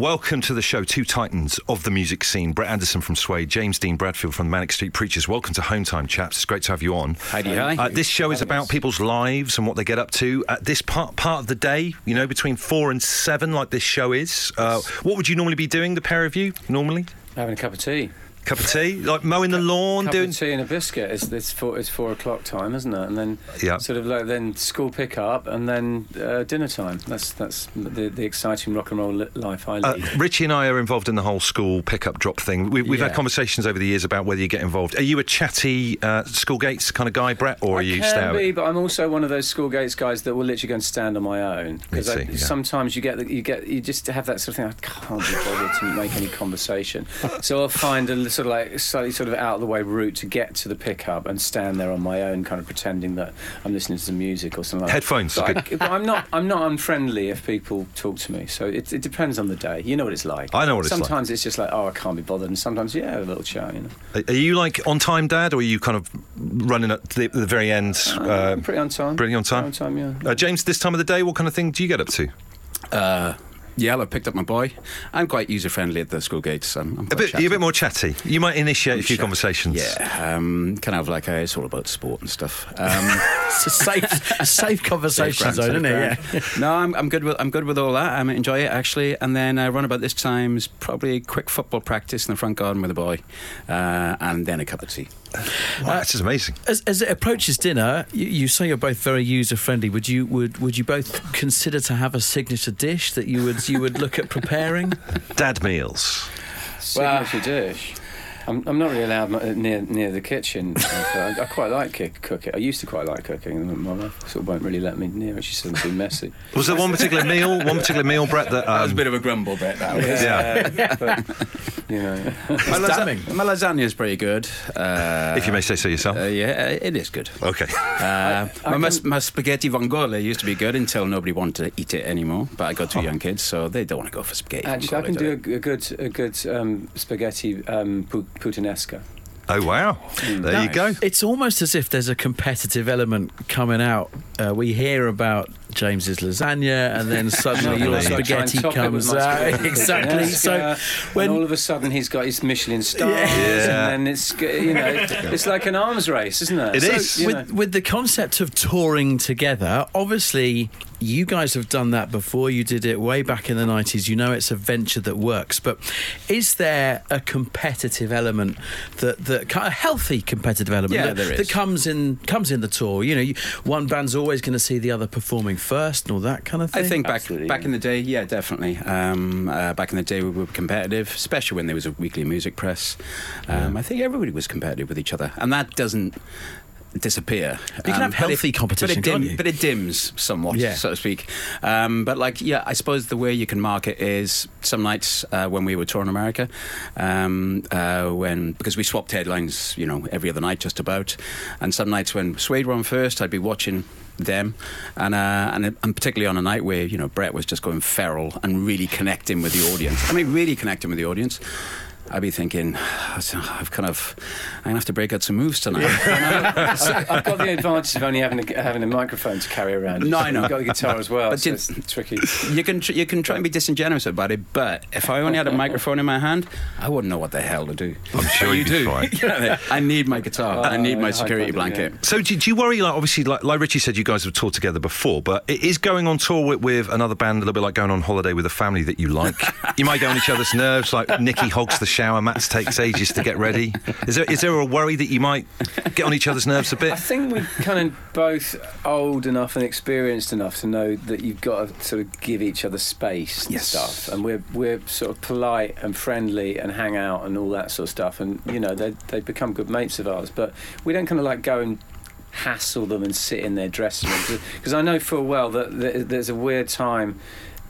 welcome to the show, two titans of the music scene. Brett Anderson from Suede, James Dean Bradfield from the Manic Street Preachers. Welcome to Home Time, chaps. It's great to have you on. Heidi, hi. Uh, this show is about people's lives and what they get up to at this part part of the day. You know, between four and seven, like this show is. Uh, what would you normally be doing, the pair of you? Normally, Having a cup of tea. Cup of tea, like mowing the lawn, cup doing. of tea and a biscuit. It's, it's, four, it's four o'clock time, isn't it? And then Yeah. sort of like then school pick up and then uh, dinner time. That's that's the, the exciting rock and roll li- life I Uh, lead. Richie and I are involved in the whole school pick-up drop thing. We, we've had conversations over the years about whether you get involved. Are you a chatty uh, school gates kind of guy, Brett, or are I you can be, but I'm also one of those school gates guys that will literally go and stand on my own because yeah. sometimes you get the, you get you just have that sort of thing. I can't be bothered to make any conversation, so I'll find a li- sort of like slightly sort of out of the way route to get to the pickup and stand there on my own, kind of pretending that I'm listening to some music or something. like Headphones, that. But, I, but I'm not I'm not unfriendly if people talk to me. So it, it depends on the day. You know what it's like. I know what it's like. sometimes it's just like oh I can't be bothered, and sometimes yeah a little chat. You know. Are are you like on time, Dad, or are you kind of running at the, the very end? Uh, I'm pretty on time. pretty on time? Pretty on time, yeah. uh, James, this time of the day, what kind of thing do you get up to? Uh, yeah, I've picked up my boy. I'm quite user friendly at the school gates. I'm, I'm A bit, chatty. you're a bit more chatty. You might initiate a few Chat- conversations. Yeah, um, kind of like uh, it's all about sport and stuff. Um, It's a safe, a safe conversation Safe zone, isn't it? Yeah. no, I'm, I'm good with I'm good with all that. I enjoy it actually. And then I run about this time is probably a quick football practice in the front garden with the boy, uh, and then a cup of tea. Wow, this is amazing. As, as it approaches dinner, you, you say you're both very user friendly. Would you would would you both consider to have a signature dish that you would you would look at preparing? Dad meals. signature dish. I'm, I'm not really allowed m- near near the kitchen. I, I quite like cook- cooking. I used to quite like cooking. and My wife sort of won't really let me near it. She says I'm too messy. Was there one particular meal, one particular meal, Brett, that. That was a Um, bit of a grumble bit. That was. Yeah. but, you know. My, damning. lasa- my lasagna is pretty good. Uh, if you may say so yourself. uh, yeah, it is good. okay. Uh, I my, my, can- my spaghetti vongole used to be good until nobody wanted to eat it anymore. But I got two young kids, so they don't want to go for spaghetti. Actually, I can do they? a, a good a good um, spaghetti um, pu- puttanesca. Oh, wow. There you go. It's almost as if there's a competitive element coming out. Uh, we hear about James's lasagna, and then suddenly your Lovely. spaghetti Try and top it with comes out. exactly. puttanesca, So and when all of a sudden he's got his Michelin stars, Yeah. and then it's you know it's like an arms race, isn't it? It So, is. with, with the concept of touring together, obviously you guys have done that before. You did it way back in the 90s. You know it's a venture that works. But is there a competitive element that, that kind of healthy competitive element Yeah, that, there that is. comes in comes in the tour? You know, you, one band's always going to see the other performing first and all that kind of thing. I think back Absolutely, back yeah. in the day, yeah, definitely. Um, uh, back in the day, we were competitive, especially when there was a weekly music press. Um, I think everybody was competitive with each other, and that doesn't disappear. You can Um, have but healthy it, competition, but it, dim- but it dims somewhat, Yeah. so to speak. Um, but like, yeah, I suppose the way you can mark it is some nights uh, when we were touring America, um, uh, when because we swapped headlines, you know, every other night just about, and some nights when Suede were on first, I'd be watching them, and uh, and and particularly on a night where you know Brett was just going feral and really connecting with the audience. I mean, really connecting with the audience. I'd be thinking, I've kind of, I'm gonna have to break out some moves tonight. I've got the advantage of only having a, having a microphone to carry around. No, I know. I've got the guitar as well, But so you- it's tricky. You can tr- you can try and be disingenuous about it, but if I only had a microphone in my hand, I wouldn't know what the hell to do. I'm sure But you do. be fine. You know, I need my guitar. I need my I- I security find it, yeah. blanket. So, do, do you worry? Like, obviously, like, like Richie said, you guys have toured together before, but it is going on tour with, with another band a little bit like going on holiday with a family that you like. you might get on each other's nerves. Like Nicky hogs the shower, Matt takes ages to get ready. Is there is there a worry that you might get on each other's nerves a bit? I think we're kind of both old enough and experienced enough to know that you've got to sort of give each other space and Yes. stuff. And we're we're sort of polite and friendly and hang out and all that sort of stuff. And you know they they become good mates of ours. But we don't kind of like go and hassle them and sit in their dressing room because I know full well that there's a weird time.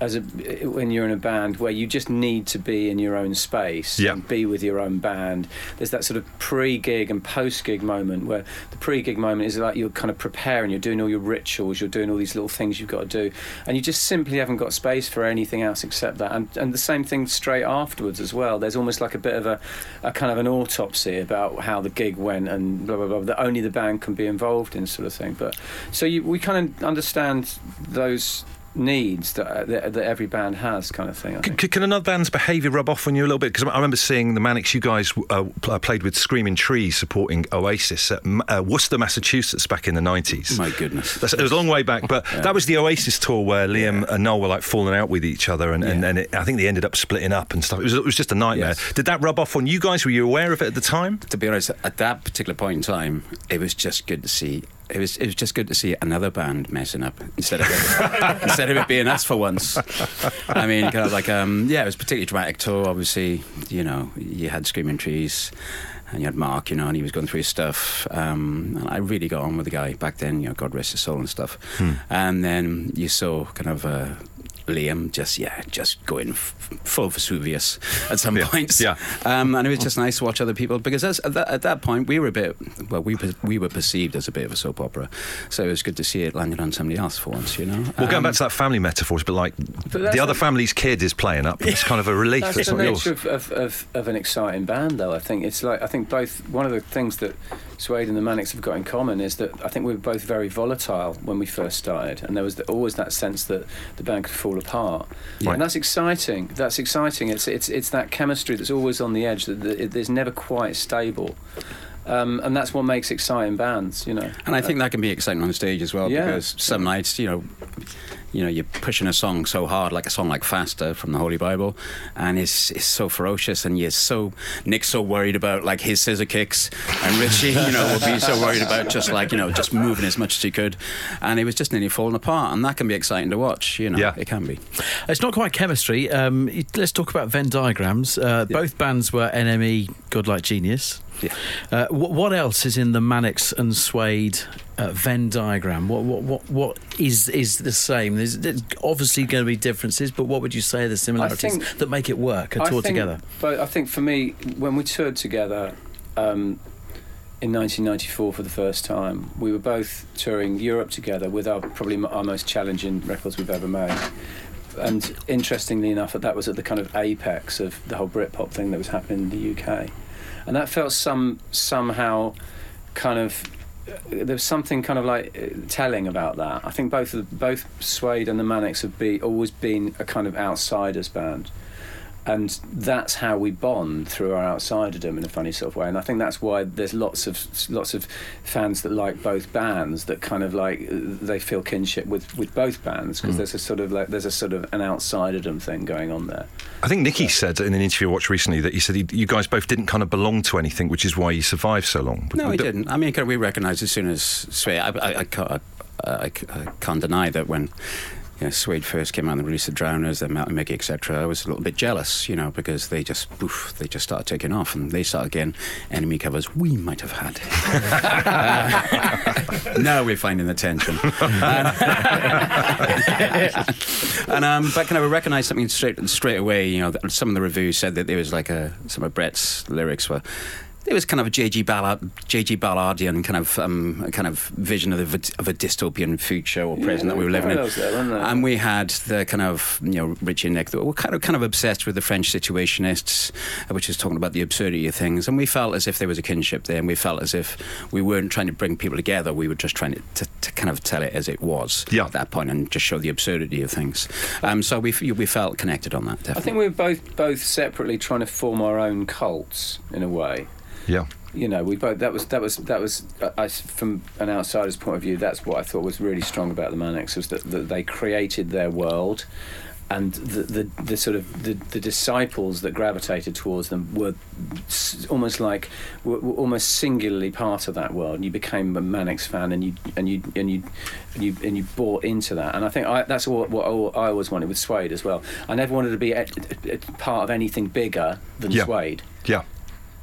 As a, when you're in a band where you just need to be in your own space Yeah. and be with your own band, there's that sort of pre-gig and post-gig moment where the pre-gig moment is like you're kind of preparing, you're doing all your rituals, you're doing all these little things you've got to do, and you just simply haven't got space for anything else except that. And, and the same thing straight afterwards as well. There's almost like a bit of a, a kind of an autopsy about how the gig went and blah blah blah that only the band can be involved in, sort of thing. But so you, we kind of understand those needs that, uh, that that every band has, kind of thing. I Can, think. can another band's behaviour rub off on you a little bit? Because I remember seeing the Manics. You guys uh, played with Screaming Trees supporting Oasis at uh, Worcester, Massachusetts, back in the nineties. My goodness. That's, it was a long way back, but that was the Oasis tour where Liam and Noel were like falling out with each other, and, and, and it, I think they ended up splitting up and stuff. It was, it was just a nightmare. Yes. Did that rub off on you guys? Were you aware of it at the time? to be honest, at that particular point in time, it was just good to see. It was it was just good to see another band messing up instead of it, instead of it being us for once. I mean, kind of like um, yeah, it was particularly dramatic tour. Obviously, you know, you had Screaming Trees. And you had Mark, you know, and he was going through his stuff. Um, and I really got on with the guy back then, you know, God rest his soul and stuff. And then you saw kind of uh, Liam just, yeah, just going f- full Vesuvius at some Yeah, points. yeah. Um, and it was just nice to watch other people because as, at, that, at that point we were a bit well we we were perceived as a bit of a soap opera, so it was good to see it landed on somebody else for once, you know. Well, going Um, back to that family metaphor, it's a bit like that's the other a- family's kid is playing up. It's kind of a relief. That's It's the not yours. nature of, of, of, of an exciting band, though. I think it's like I think both. One of the things that Suede and the Manics have got in common is that I think we were both very volatile when we first started, and there was the, always that sense that the band could fall apart. Right. And that's exciting. That's exciting. It's it's it's that chemistry that's always on the edge. That, that it, it's never quite stable. Um, and that's what makes exciting bands, you know. and I think that can be exciting on stage as well Yeah. because some nights, you know, you know, you're pushing a song so hard, like a song like "Faster" from the Holy Bible, and it's it's so ferocious, and you're so Nick's so worried about like his scissor kicks, and Richie, you know, will be so worried about just like you know just moving as much as he could, and it was just nearly falling apart, and that can be exciting to watch, you know, Yeah. it can be. It's not quite chemistry. Um, let's talk about Venn diagrams. Uh, Both bands were NME Godlike Genius. Yeah. Uh, what, what else is in the Manics and Suede uh, Venn diagram? What what what what is is the same? There's, there's obviously going to be differences, but what would you say are the similarities think- that make it work a I tour think- together? But I think for me, when we toured together um, in 1994 for the first time, we were both touring Europe together with our probably our most challenging records we've ever made. And interestingly enough, that was at the kind of apex of the whole Britpop thing that was happening in the UK, and that felt some somehow kind of there's something kind of like uh, telling about that. I think both of, both Suede and the Manics have be, always been a kind of outsiders band, and that's how we bond through our outsiderdom in a funny sort of way. And I think that's why there's lots of lots of fans that like both bands that kind of like they feel kinship with, with both bands because mm. there's a sort of like there's a sort of an outsiderdom thing going on there. I think Nicky said in an interview I watched recently that he said he, you guys both didn't kind of belong to anything, which is why you survived so long. No, Would- he didn't. I mean, we recognised as soon as Suede. I, I, I, can't, I, I, I can't deny that when you know, Suede first came out and released the Drowners, then Metal Mickey, etc. I was a little bit jealous, you know, because they just poof, they just started taking off, and they started getting NME covers we might have had. Uh, now we're finding the tension. and um, but kind of recognised something straight straight away. You know, some of the reviews said that there was like a some of Brett's lyrics were. There was kind of a J.G. Ballard, J.G. Ballardian kind of um, kind of vision of, the, of a dystopian future or present that we were living in, parallels there, weren't there? and we had the kind of you know Richie and Nick that were kind of kind of obsessed with the French situationists, uh, which is talking about the absurdity of things, and we felt as if there was a kinship there, and we felt as if we weren't trying to bring people together, we were just trying to, to, to kind of tell it as it was Yeah. at that point and just show the absurdity of things. Um, so we we felt connected on that. Definitely. I think we were both both separately trying to form our own cults in a way. Yeah. you know, we both that was that was that was I, from an outsider's point of view. That's what I thought was really strong about the Manics was that, that they created their world, and the the, the sort of the, the disciples that gravitated towards them were almost like were, were almost singularly part of that world. And you became a Manics fan, and you and you and you and you and you bought into that. And I think I, that's what, what I always wanted with Suede as well. I never wanted to be a, a, a part of anything bigger than Yeah. Suede Yeah.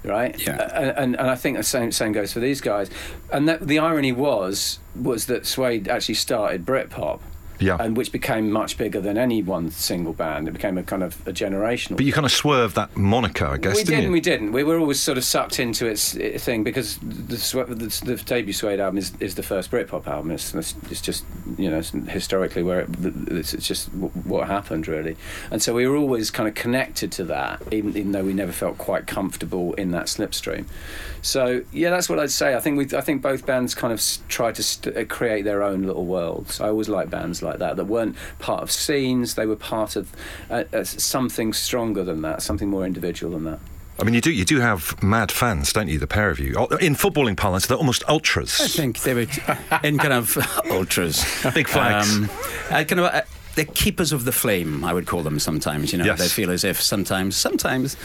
Right? Yeah. Uh, and, and I think the same same goes for these guys. And that, the irony was was that Suede actually started Britpop, Yeah. and which became much bigger than any one single band. It became a kind of a generational. But you kind of swerved that moniker, I guess, we didn't didn't. you? We didn't. We were always sort of sucked into its thing because the, the, the debut Suede album is, is the first Britpop album. It's, it's, it's just you know historically where it, it's, it's just what happened really, and so we were always kind of connected to that, even, even though we never felt quite comfortable in that slipstream. So yeah, that's what I'd say. I think we I think both bands kind of try to st- uh, create their own little worlds. I always like bands like that that weren't part of scenes. They were part of uh, uh, something stronger than that, something more individual than that. I mean, you do you do have mad fans, don't you? The pair of you. Oh, In footballing parlance, they're almost ultras. I think they were in kind of ultras. Big flags. Um, uh, kind of. Uh, they're keepers of the flame, I would call them sometimes. You know, Yes. they feel as if sometimes, sometimes,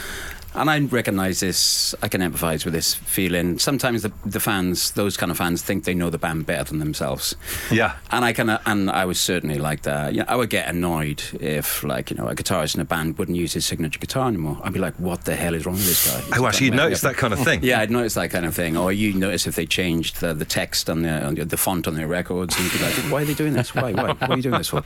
and I recognise this. I can empathise with this feeling. Sometimes the, the fans, those kind of fans, think they know the band better than themselves. Yeah. And I of, and I was certainly like that. You know, I would get annoyed if, like, you know, a guitarist in a band wouldn't use his signature guitar anymore. I'd be like, "What the hell is wrong with this guy?" Oh, actually, you noticed that kind of thing. Yeah, I'd notice that kind of thing. Or you notice if they changed the, the text on the, on the the font on their records, and you'd be like, "Why are they doing this? Why? Why? What are you doing this for?"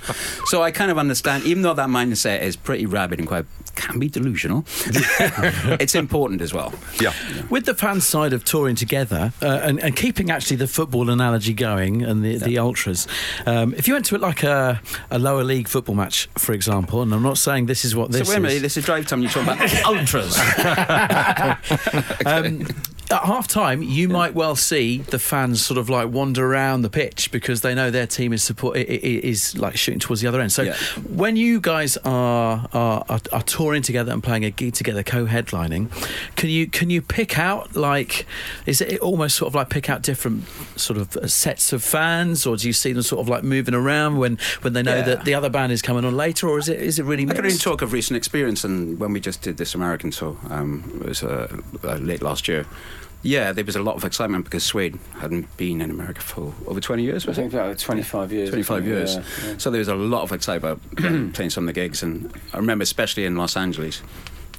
So I kind of understand, even though that mindset is pretty rabid and quite can be delusional. it's important as well. Yeah. With the fan side of touring together uh, and, and keeping actually the football analogy going and the, the ultras, um, if you went to it like a, a lower league football match, for example, and I'm not saying this is what this so wait a minute, is. this is drive time. You're talking about ultras. Um, at half time, you might well see the fans sort of like wander around the pitch because they know their team is support is like shooting towards the other end. So Yeah. when you guys are, are are touring together and playing a gig together, co-headlining, can you can you pick out like is it almost sort of like pick out different sort of uh, sets of fans, or do you see them sort of like moving around when when they know Yeah. that the other band is coming on later, or is it is it really I can only talk of recent experience, and when we just did this American tour, um, it was uh, uh, late last year. Yeah, there was a lot of excitement because Suede hadn't been in America for over 20 years, I think about 25 years. 25 years. Yeah, yeah. So there was a lot of excitement about playing some of the gigs, and I remember especially in Los Angeles.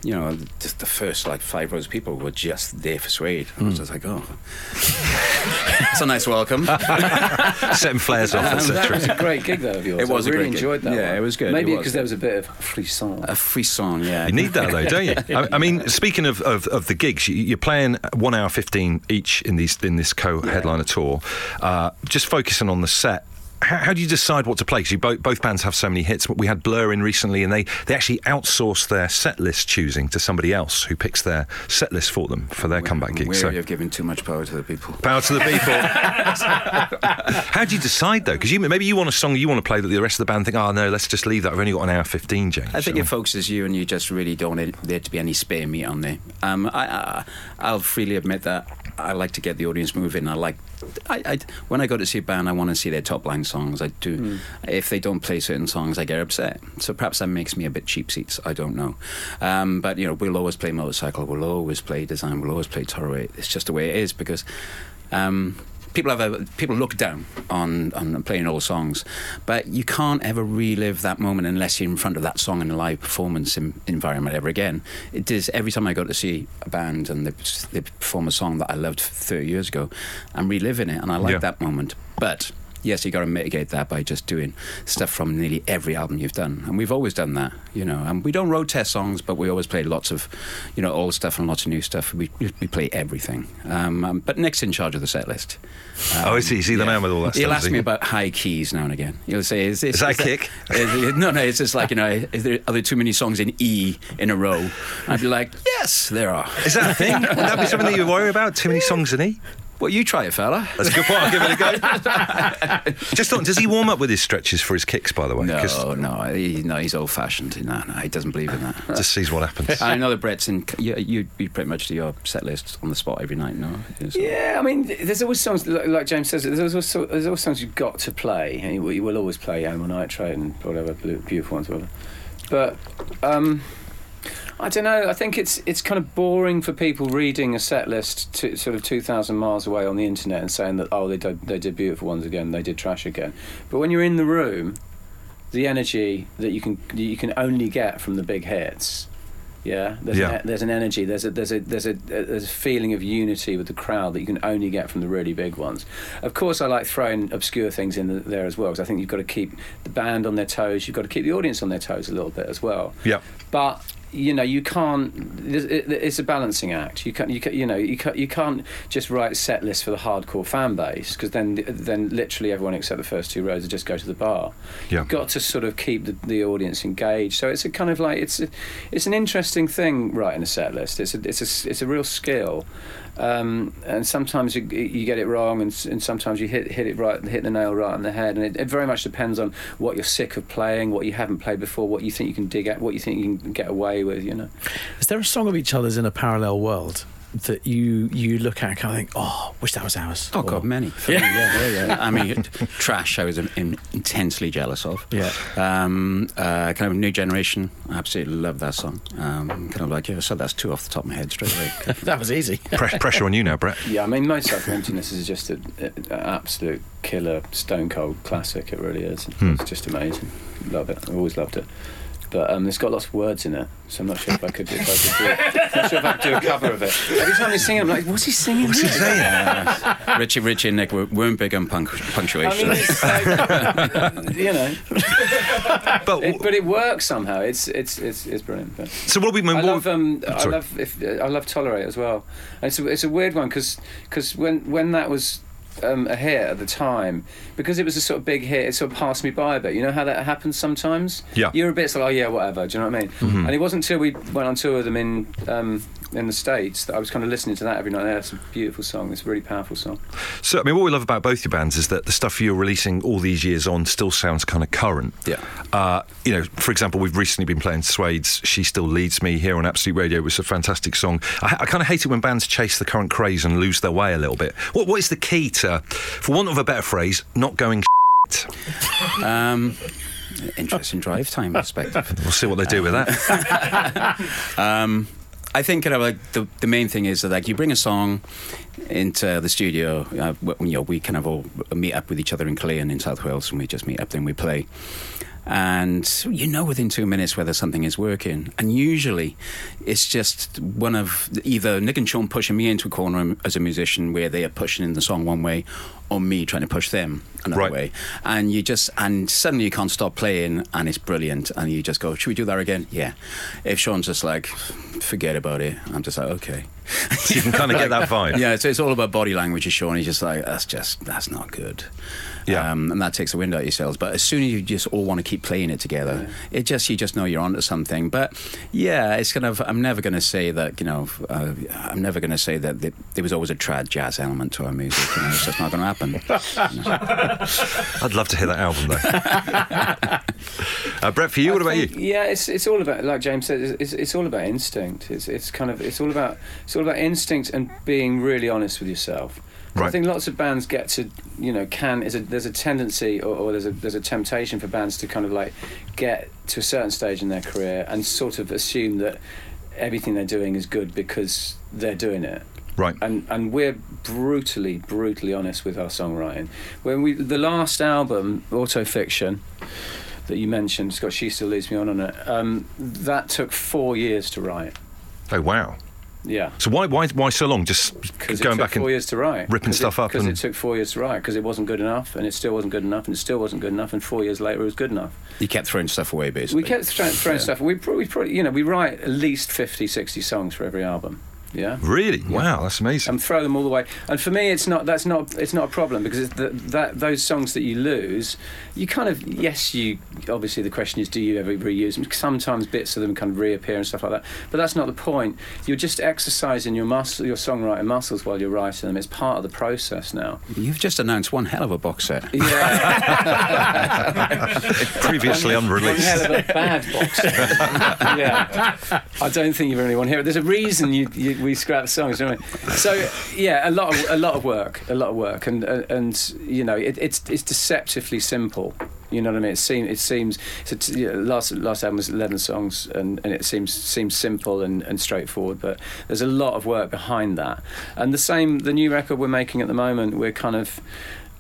You know, just the first like five rows of people were just there for Suede. I was just like, oh, it's a nice welcome. Setting flares off, Um, that was etc. a great gig though of yours. It was I really great gig. enjoyed that. Yeah, one. it was good. Maybe because there was a bit of a frisson. a frisson, yeah. You need that though, don't you? I, I mean, speaking of, of, of the gigs, you- you're playing one hour fifteen each in these in this co-headliner tour. Uh, just focusing on the set. How, how do you decide what to play? Because both, both bands have so many hits. We had Blur in recently, and they, they actually outsource their set list choosing to somebody else who picks their set list for them for their comeback I'm gigs. weary So, of giving too much power to the people. power to the people. how do you decide though? Because you, maybe you want a song you want to play that the rest of the band think, oh no, let's just leave that. We've only got an hour fifteen, James. I think it focuses you, and you just really don't want there to be any spare meat on there. Um, I, I, I'll freely admit that I like to get the audience moving. I like, I, I, when I go to see a band, I want to see their top line songs. I do. If they don't play certain songs, I get upset. So perhaps that makes me a bit cheap seats. I don't know. Um, but you know, we'll always play motorcycle. We'll always play design. We'll always play tolerate. It's just the way it is because. Um, people have a, people look down on, on playing old songs, but you can't ever relive that moment unless you're in front of that song in a live performance in, environment ever again. It is every time I go to see a band and they, they perform a song that I loved 30 years ago, I'm reliving it, and I like Yeah. that moment. But yes, you got to mitigate that by just doing stuff from nearly every album you've done, and we've always done that, you know. And we don't road test songs, but we always play lots of, you know, old stuff and lots of new stuff. We we play everything. Um, um, but Nick's in charge of the set list. Oh, is he? Is he the man with all that He'll stuff, ask is he? me about high keys now and again. He'll say, "Is this Is that a kick? is- no, no. It's just like you know, is there, are there too many songs in E in a row? I'd be like, yes, there are. Is that a thing? Would that be something that you worry about? Too many songs in E? Well, you try it, fella. That's a good point. I'll give it a go. Just thought, does he warm up with his stretches for his kicks, by the way? No, no, he, no. He's old-fashioned. No, no, he doesn't believe in that. just sees what happens. I know that Brett's in. You, you, you pretty much do your set list on the spot every night. No, Yeah, I mean, there's always songs like, like James says. There's also there's always songs you've got to play, you, will- you will always play Animal Nitrate and whatever, beautiful ones, whatever. But um, I don't know. I think it's it's kind of boring for people reading a set list to, sort of two thousand miles away on the internet and saying that oh they did they did beautiful ones again, they did trash again. But when you're in the room, the energy that you can you can only get from the big hits. Yeah, there's, Yeah. An, there's an energy. There's a there's a there's a there's a feeling of unity with the crowd that you can only get from the really big ones. Of course, I like throwing obscure things in the, there as well because I think you've got to keep the band on their toes. You've got to keep the audience on their toes a little bit as well. Yeah. But you know you can't it's a balancing act. You can't you, can, you know you can't, you can't just write set lists for the hardcore fan base because then then literally everyone except the first two rows will just go to the bar. Yeah. you've got to sort of keep the, the audience engaged. So it's a kind of like it's a, it's an interesting thing writing a set list. It's a it's a it's a real skill um, and sometimes you, you get it wrong, and, and sometimes you hit hit it right, hit the nail right on the head. And it, it very much depends on what you're sick of playing, what you haven't played before, what you think you can dig at, what you think you can get away with. You know, Is there a song of each other's in a parallel world that you you look at and kind of think, oh, wish that was ours? Oh Or- God, many. For me, yeah, yeah, yeah. I mean, Trash, I was in, in, intensely jealous of. Yeah. Um, uh, kind of New Generation, I absolutely love that song. Um, kind of like, yeah, so that's two off the top of my head straight away. that was easy. Pre- pressure on you now, Brett. yeah. I mean, Motorcycle Emptiness is just an absolute killer, stone cold classic. It really is. It's just amazing. Love it. I always loved it. But um, it's got lots of words in it, so I'm not sure if I could. If I could do, not sure if I could do a cover of it. Every time he's singing, I'm like, "What's he singing?" What's he saying? Uh, Richie, Richie and Nick were, weren't big on punc- I punctuation. mean, like, you know, But it, but it works somehow. It's it's it's, it's brilliant. But so what we mean? I love we- um, I sorry. love if I love Tolerate as well. And it's a, it's a weird one because when when that was. Um, a hit at the time because it was a sort of big hit. It sort of passed me by a bit. You know how that happens sometimes. Yeah. You're a bit like, oh yeah, whatever. Do you know what I mean? Mm-hmm. And it wasn't until we went on tour with them in um, in the states that I was kind of listening to that every night. That's a beautiful song. It's a really powerful song. So, I mean, what we love about both your bands is that the stuff you're releasing all these years on still sounds kind of current. Yeah. Uh, you know, for example, we've recently been playing Suede's "She Still Leads Me" here on Absolute Radio. It was a fantastic song. I, I kind of hate it when bands chase the current craze and lose their way a little bit. What, what is the key to, for want of a better phrase, not going? Um, interesting drive time perspective. We'll see what they do with that. Um, I think you know, like the the main thing is that like you bring a song into the studio. Uh, you know, we kind of all meet up with each other in Clean in South Wales, and we just meet up, then we play. And you know within two minutes whether something is working. And usually it's just one of either Nick and Sean pushing me into a corner as a musician where they are pushing in the song one way or me trying to push them another Right. way. And you just, and suddenly you can't stop playing and it's brilliant. And you just go, should we do that again? Yeah. If Sean's just like, forget about it, I'm just like, okay. So you can kind of get that vibe. Yeah, so it's all about body language. Is Sean? He's just like that's just that's not good. Yeah. um, and that takes the wind out of yourselves. But as soon as you just all want to keep playing it together, it just you just know you're onto something. But yeah, it's kind of I'm never going to say that you know uh, I'm never going to say that th- there was always a trad jazz element to our music. You know, it's just not going to happen. I'd love to hear that album though. uh, Brett, for you, what I about you? Yeah, it's it's all about like James said. It's, it's all about instinct. It's it's kind of it's all about it's all about instinct and being really honest with yourself. I think lots of bands get to you know can is a there's a tendency or, or there's a there's a temptation for bands to kind of like get to a certain stage in their career and sort of assume that everything they're doing is good because they're doing it Right. and and we're brutally brutally honest with our songwriting when we the last album autofiction that you mentioned it's she still leads me on on it um, that took four years to write Oh wow. yeah So why why why so long? Just because it going took back four and years to write ripping stuff up because and- it took four years to write because it wasn't good enough and it still wasn't good enough and it still wasn't good enough and four years later it was good enough You kept throwing stuff away, basically. we kept throwing, throwing Yeah. stuff we probably, probably you know we write at least 50 60 songs for every album yeah really wow, that's amazing. and throw them all away. And for me, it's not that's not it's not a problem because it's the, that those songs that you lose, you kind of yes, you obviously the question is do you ever reuse them? Sometimes bits of them kind of reappear and stuff like that, but that's not the point. You're just exercising your muscle, your songwriting muscles while you're writing them. It's part of the process now. You've just announced one hell of a box set. Yeah, Previously one unreleased. hell of a bad box. yeah, I don't think you really want to hear it. There's a reason you, you we scrap songs? So yeah, a lot of a lot of work, a lot of work, and uh, and you know it, it's it's deceptively simple. You know what I mean? It seems it seems a t- know, last last album was eleven songs, and, and it seems seems simple and, and straightforward, but there's a lot of work behind that. And the same, the new record we're making at the moment, we're kind of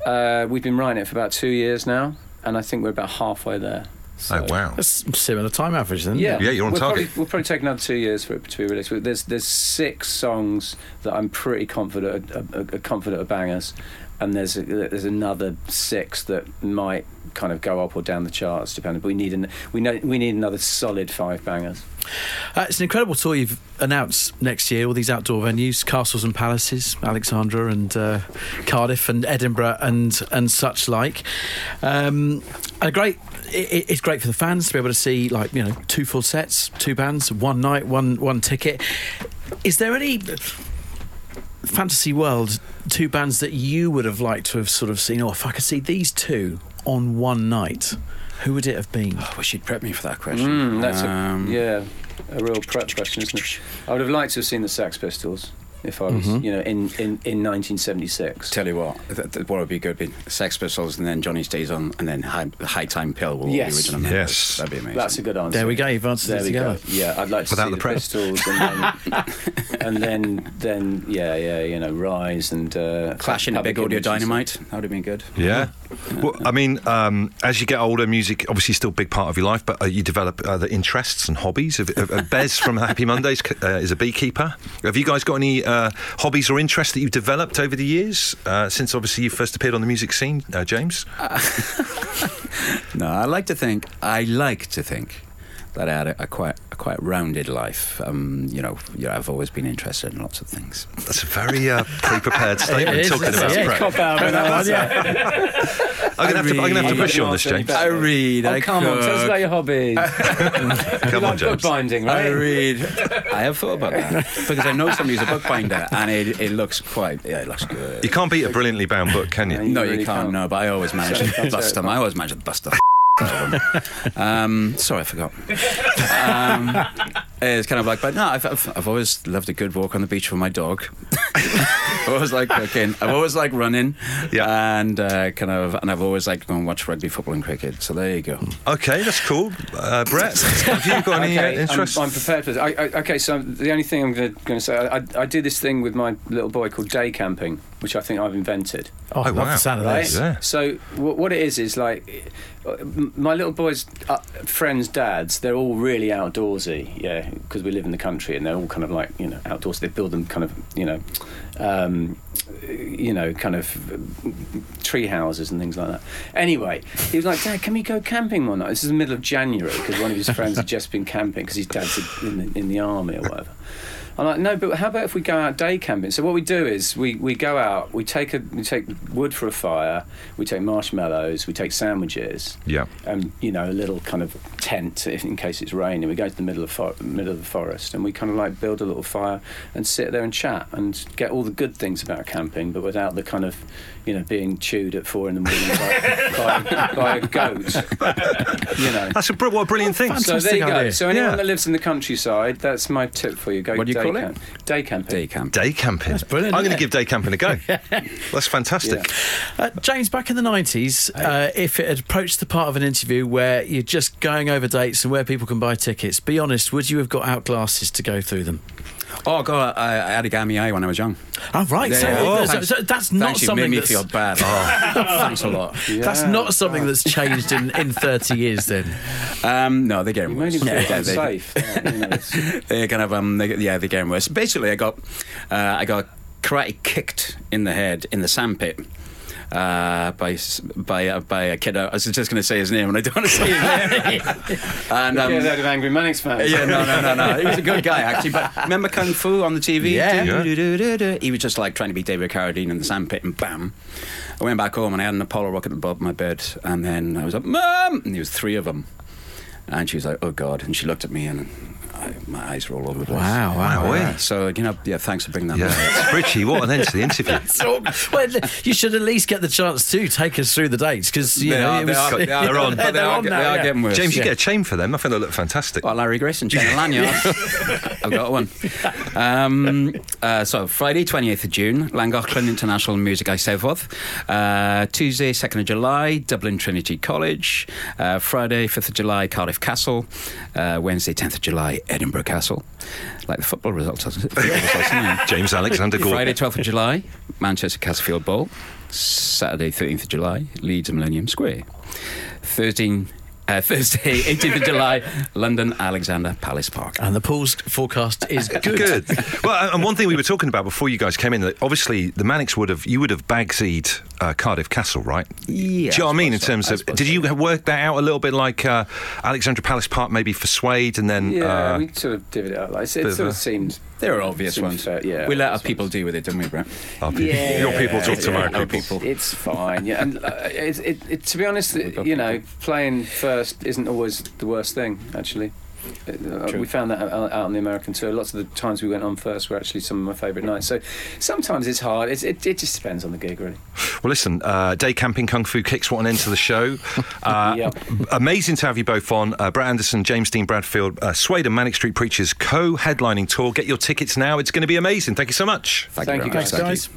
uh, we've been writing it for about two years now, and I think we're about halfway there. Oh wow. That's similar time average then. Yeah, Yeah, you're on we'll target. Probably, we'll probably take another two years for it to be released. But There's there's six songs that I'm pretty confident are, are, are confident are bangers, and there's a, there's another six that might kind of go up or down the charts depending. But we need an, we know we need another solid five bangers. Uh, it's an incredible tour you've announced next year. All these outdoor venues, castles and palaces, Alexandra and uh, Cardiff and Edinburgh and and such like. Um, a great. It, it's great for the fans to be able to see like you know two full sets, two bands, one night, one one ticket. Is there any fantasy world two bands that you would have liked to have sort of seen? Oh, if I could see these two on one night, who would it have been? I wish you'd prep me for that question. Mm, that's Um, a, yeah, a real prep question, isn't it? I would have liked to have seen the Sex Pistols if I was, you know, in, in, in 1976. Tell you what, th- th- what would be good would be Sex Pistols and then Johnny Stays On and then High, high Time Pill will Yes. the original members. Yes. That'd be amazing. That's a good answer. There we go. You've answered There it we together. go. Yeah, I'd like to Without see the the, prep. Pistols, and then, and then, then, yeah, yeah, you know, Rise and uh, Clash in a big audio Image and stuff. dynamite. That would have been good. Yeah. Well, I mean, um, as you get older, music obviously still a big part of your life, but uh, you develop other interests and hobbies. Have- have- uh, Bez from Happy Mondays uh, is a beekeeper. Have you guys got any uh, hobbies or interests that you've developed over the years uh, since obviously you first appeared on the music scene, uh, James? No, I like to think. I like to think that I had a, a quite a quite rounded life. Um, you know, you know, I've always been interested in lots of things. That's a very uh, pre-prepared statement It is, talking about it? Yeah, prep. Cop out on that one, yeah. I'm going to have to, I'm gonna have to push you on this, James. I read. Oh, come on, tell us about your hobbies. Come on, like James. bookbinding, I read. I have thought about that because I know somebody who's a bookbinder, and it, it looks quite. Yeah, it looks good. You can't beat a brilliantly bound book, can you? You no, really you can't. can't. No, but I always manage to bust them. I always manage to bust the. out them. um, sorry, I forgot. Um, it's kind of like, but no, I've, I've, I've always loved a good walk on the beach with my dog. I've always liked cooking. I've always liked running. Yeah. And uh, kind of, and I've always liked going and watch rugby, football, and cricket. So there you go. Okay, that's cool. Uh, Brett, have you got any okay, uh, interests? I'm, I'm prepared for this. I, I, okay, so the only thing I'm going to say, I, I, I do this thing with my little boy called day camping, which I think I've invented. Oh, I Oh, love wow. the sound of Right? Yeah. So w- what it is is like m- my little boy's uh, friends' dads. They're all really outdoorsy, yeah, because we live in the country and they're all kind of like you know outdoors. They build them kind of you know, um, you know, kind of tree houses and things like that. Anyway, he was like, Dad, can we go camping one night? This is the middle of January because one of his friends had just been camping because his dad's in the, in the army or whatever. I'm like, no, but how about if we go out day camping? So what we do is we, we go out, we take a we take wood for a fire, we take marshmallows, we take sandwiches, Yeah. and you know a little kind of tent if, in case it's raining. We go to the middle of for- middle of the forest and we kind of like build a little fire and sit there and chat and get all the good things about camping, but without the kind of you know being chewed at four in the morning by, by, by a goat. you know. That's a what a brilliant thing. So there you go. idea. So anyone Yeah. that lives in the countryside, that's my tip for you. Go What do you day call it? Day camping. Day camp. Day camping. That's brilliant, I'm going to give day camping a go. That's fantastic. Uh, James, back in the 90s, uh, if it had approached the part of an interview where you're just going over dates and where people can buy tickets, be honest, would you have got out glasses to go through them? Oh god, I, I had a gammy eye when I was young. Oh, right. Yeah, so, yeah. Oh, so- thanks. so that's not Thanks, you something made me that's, feel bad. Oh, thanks a lot. that's not something that's changed in, in 30 years then. Um, no, they're getting You made worse. him feel Yeah, they- unsafe. Yeah, you know, it's- They're kind of um, they, yeah, they're getting worse. Basically, I got uh, I got karate kicked in the head in the sandpit. Uh, by by uh, by a kid. I was just going to say his name, and I don't want to say his name. and um, yeah, of Angry Manics fans. yeah, no, no, no, no. He was a good guy, actually. But remember Kung Fu on the TV? Yeah. Yeah. He was just like trying to be David Carradine in the sandpit, and bam. I went back home and I had an Apollo rocket above my bed, and then I was like, Mum! And there was three of them. And she was like, oh, God. And she looked at me, and I, my eyes were all over the place. Wow, wow, Wow, wow. yeah. So, you know, yeah, thanks for bringing that Yeah. up. Richie, what an end to the interview. So, well, you should at least get the chance to take us through the dates because you They know are- it they was, are- they are- They're on. but They They're are on they now, are yeah. getting worse. James, you yeah. get a chain for them. I think they look fantastic. Well, Larry Grayson, chain and lanyard. I've got one. Um, uh, so, Friday, 28th of June, Llangollen International Music Eisteddfod. Uh, Tuesday, 2nd of July, Dublin Trinity College. Uh, Friday, 5th of July, Cardiff Castle. Uh, Wednesday, 10th of July, Edinburgh Castle. Like the football results? James Alexander Gordon. Friday, 12th of July, Manchester Castlefield Bowl. Saturday, 13th of July, Leeds Millennium Square. Thursday, Uh, Thursday, 18th of July, London, Alexandra Palace Park. And the pool's forecast is good. Good. well, and one thing we were talking about before you guys came in, that obviously the Manics would have you would have bagsied uh, Cardiff Castle, right? Yeah, Do you know what I mean? In suppose so. terms I of, did you yeah. work that out a little bit like uh, Alexandra Palace Park, maybe for Suede, and then Yeah, uh, we sort of divvied it up. Like, it bit of sort of seemed. There are obvious seemed ones. fair, yeah, we let our people ones. deal with it, don't we, Brett? our people, Yeah, your people talk to my our people. people. It's fine, yeah. And uh, it, it, it, to be honest, you know, playing first isn't always the worst thing. Actually, Uh, True. we found that out, out on the American tour. Lots of the times we went on first were actually some of my favourite nights. So sometimes it's hard. It's, it, it just depends on the gig, really. Well, listen, uh, day camping kung fu kicks what an end to the show. Uh, Yep. Amazing to have you both on. Uh, Brett Anderson, James Dean Bradfield, uh, Suede and Manic Street Preachers co-headlining tour. Get your tickets now. It's going to be amazing. Thank you so much. Thank you, very much. guys. Thanks, guys.